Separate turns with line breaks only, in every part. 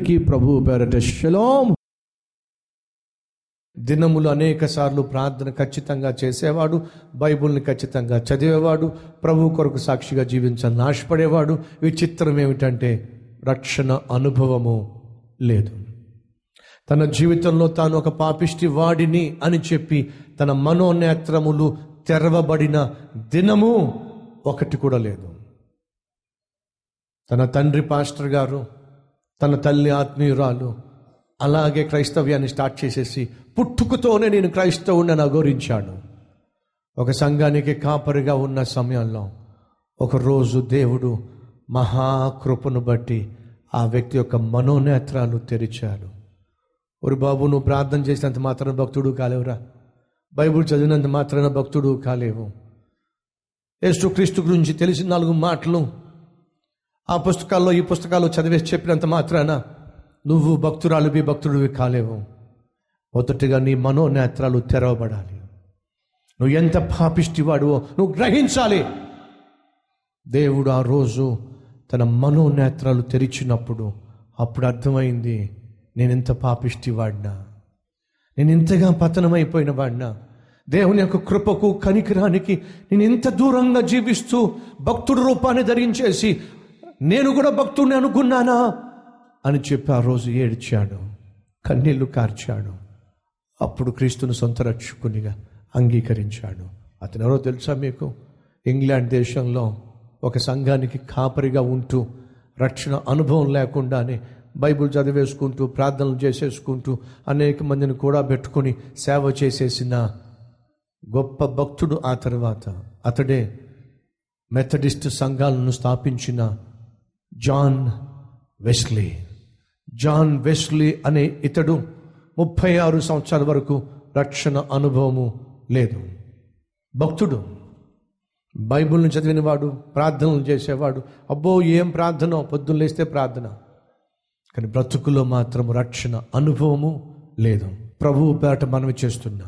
అందరికీ ప్రభు పేరట శలోం. దినములు అనేక సార్లు ప్రార్థన ఖచ్చితంగా చేసేవాడు బైబుల్ని ఖచ్చితంగా చదివేవాడు ప్రభు కొరకు సాక్షిగా జీవించాలని ఆశపడేవాడు విచిత్రం ఏమిటంటే రక్షణ అనుభవము లేదు. తన జీవితంలో తాను ఒక పాపిష్టి వాడిని అని చెప్పి తన మనోనేత్రములు తెరవబడిన దినము ఒకటి కూడా లేదు. తన తండ్రి పాస్టర్ గారు తన తల్లి ఆత్మీయురాలు అలాగే క్రైస్తవ్యాన్ని స్టార్ట్ చేసేసి పుట్టుకతోనే నేను క్రైస్తవుని అఘోరించాడు ఒక సంఘానికి కాపరిగా ఉన్న సమయంలో ఒకరోజు దేవుడు మహాకృపను బట్టి ఆ వ్యక్తి యొక్క మనోనేత్రాలు తెరిచాడు. ఒరి బాబు నువ్వు ప్రార్థన చేసినంత మాత్రాన భక్తుడు కాలేవురా. బైబుల్ చదివినంత మాత్రాన భక్తుడు కాలేవు. యేసు క్రీస్తు గురించి తెలిసిన నాలుగు మాటలు ఆ పుస్తకాల్లో ఈ పుస్తకాల్లో చదివేసి చెప్పినంత మాత్రాన నువ్వు భక్తురాలువి భక్తుడివి కాలేవు. మొదటిగా నీ మనోనేత్రాలు తెరవబడాలి. నువ్వు ఎంత పాపిష్టివాడువో నువ్వు గ్రహించాలి. దేవుడు ఆ రోజు తన మనోనేత్రాలు తెరిచినప్పుడు అప్పుడు అర్థమైంది నేను ఎంత పాపిష్టి వాడినా నేను ఇంతగా పతనమైపోయిన వాడినా. దేవుని యొక్క కృపకు కనికరానికి నేను ఇంత దూరంగా జీవిస్తూ భక్తుడు రూపాన్ని ధరించేసి నేను కూడా భక్తుడిని అనుకున్నానా? అని చెప్పి ఆ రోజు ఏడ్చాడు. కన్నీళ్ళు కార్చాడు. అప్పుడు క్రీస్తును సొంత రక్షకునిగా అంగీకరించాడు. అతను ఎవరో తెలుసా మీకు? ఇంగ్లాండ్ దేశంలో ఒక సంఘానికి కాపరిగా ఉంటూ రక్షణ అనుభవం లేకుండానే బైబిల్ చదివేసుకుంటూ ప్రార్థనలు చేసేసుకుంటూ అనేక మందిని కూడా పెట్టుకొని సేవ చేసేసిన గొప్ప భక్తుడు ఆ తర్వాత. అతడే మెథడిస్ట్ సంఘాలను స్థాపించిన జాన్ వెస్లీ. జాన్ వెస్లీ అనే ఇతడు ముప్పై ఆరు సంవత్సరాల వరకు రక్షణ అనుభవము లేదు. భక్తుడు బైబిల్ను చదివినవాడు ప్రార్థనలు చేసేవాడు అబ్బో ఏం ప్రార్థన? పొద్దున్న లేస్తే ప్రార్థన. కానీ బ్రతుకులో మాత్రం రక్షణ అనుభవము లేదు. ప్రభువు పేట మనవి చేస్తున్నా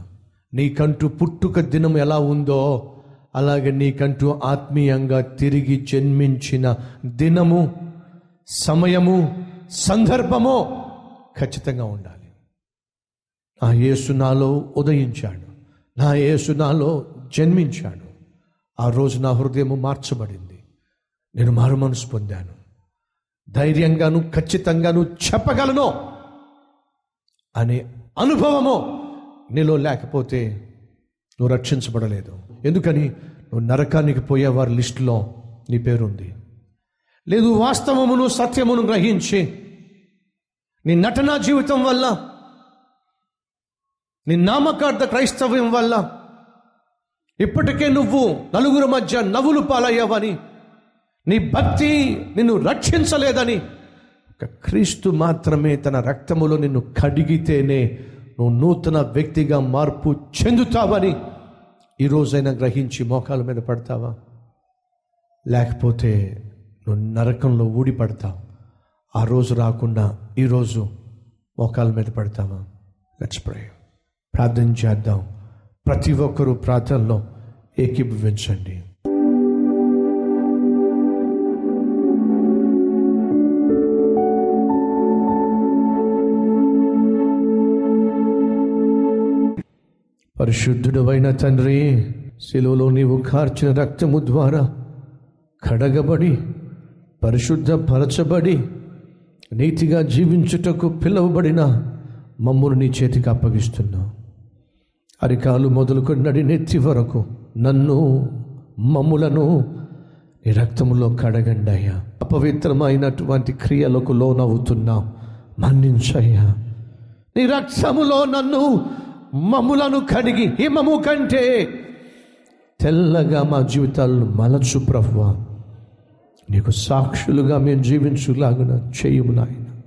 నీకంటూ పుట్టుక దినం ఎలా ఉందో అలాగే నీకంటూ ఆత్మీయంగా తిరిగి జన్మించిన దినము సమయము సందర్భము ఖచ్చితంగా ఉండాలి. నా యేసు నాలో ఉదయించాడు. నా యేసు నాలో జన్మించాడు. ఆ రోజు నా హృదయము మార్చబడింది. నేను మారు మనసు పొందాను. ధైర్యంగాను ఖచ్చితంగాను చెప్పగలను అనే అనుభవము నీలో లేకపోతే నువ్వు రక్షించబడలేదు. ఎందుకని? నువ్వు నరకానికి పోయేవారి లిస్టులో నీ పేరుంది. లేదు వాస్తవమును సత్యమును గ్రహించి నీ నటనా జీవితం వల్ల నీ నామకార్థ క్రైస్తవ్యం వల్ల ఇప్పటికే నువ్వు నలుగురు మధ్య నవ్వులు పాలయ్యావని నీ భక్తి నిన్ను రక్షించలేదని ఒక క్రీస్తు మాత్రమే తన రక్తములో నిన్ను కడిగితేనే నువ్వు నూతన వ్యక్తిగా మార్పు చెందుతావని ఈ రోజైనా గ్రహించి మోకాల మీద పడతావా? లేకపోతే నువ్వు నరకంలో ఊడి పడతావు. ఆ రోజు రాకుండా ఈరోజు మోకాల మీద పడతావా? లెట్స్ ప్రే ప్రార్థన చేద్దాం. ప్రతి ఒక్కరూ ప్రార్థనలో ఏకీభవించండి. పరిశుద్ధుడవైన తండ్రి శిలువలో నీవు కార్చిన రక్తము ద్వారా కడగబడి పరిశుద్ధపరచబడి నీతిగా జీవించుటకు పిలువబడిన మమ్మును నీ చేతికి అప్పగిస్తున్నావు. అరికాలు మొదలుకొని నడి నెత్తి వరకు నన్ను మమ్ములను నీ రక్తములో కడగండయ్యా అపవిత్రమైనటువంటి క్రియలకు లోనవుతున్నావు. మన్నించయ్యా నీ రక్తములో నన్ను మమ్ములను కడిగి హిమము కంటే తెల్లగా మా జీవితాలను మలచు ప్రభు నీకు సాక్షులుగా మేము జీవించులాగున చేయుము నాయన.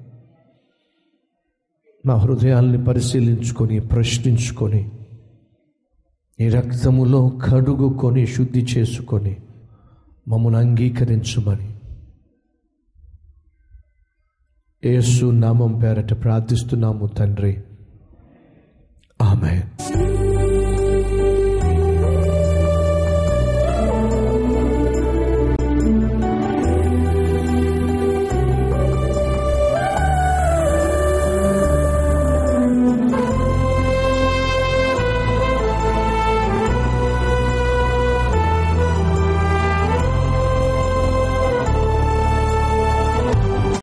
మా హృదయాల్ని పరిశీలించుకొని ప్రశ్నించుకొని నీ రక్తములో కడుగుకొని శుద్ధి చేసుకొని మమ్మల్ని అంగీకరించుమని యేసు నామం పేరట ప్రార్థిస్తున్నాము తండ్రి. Amen.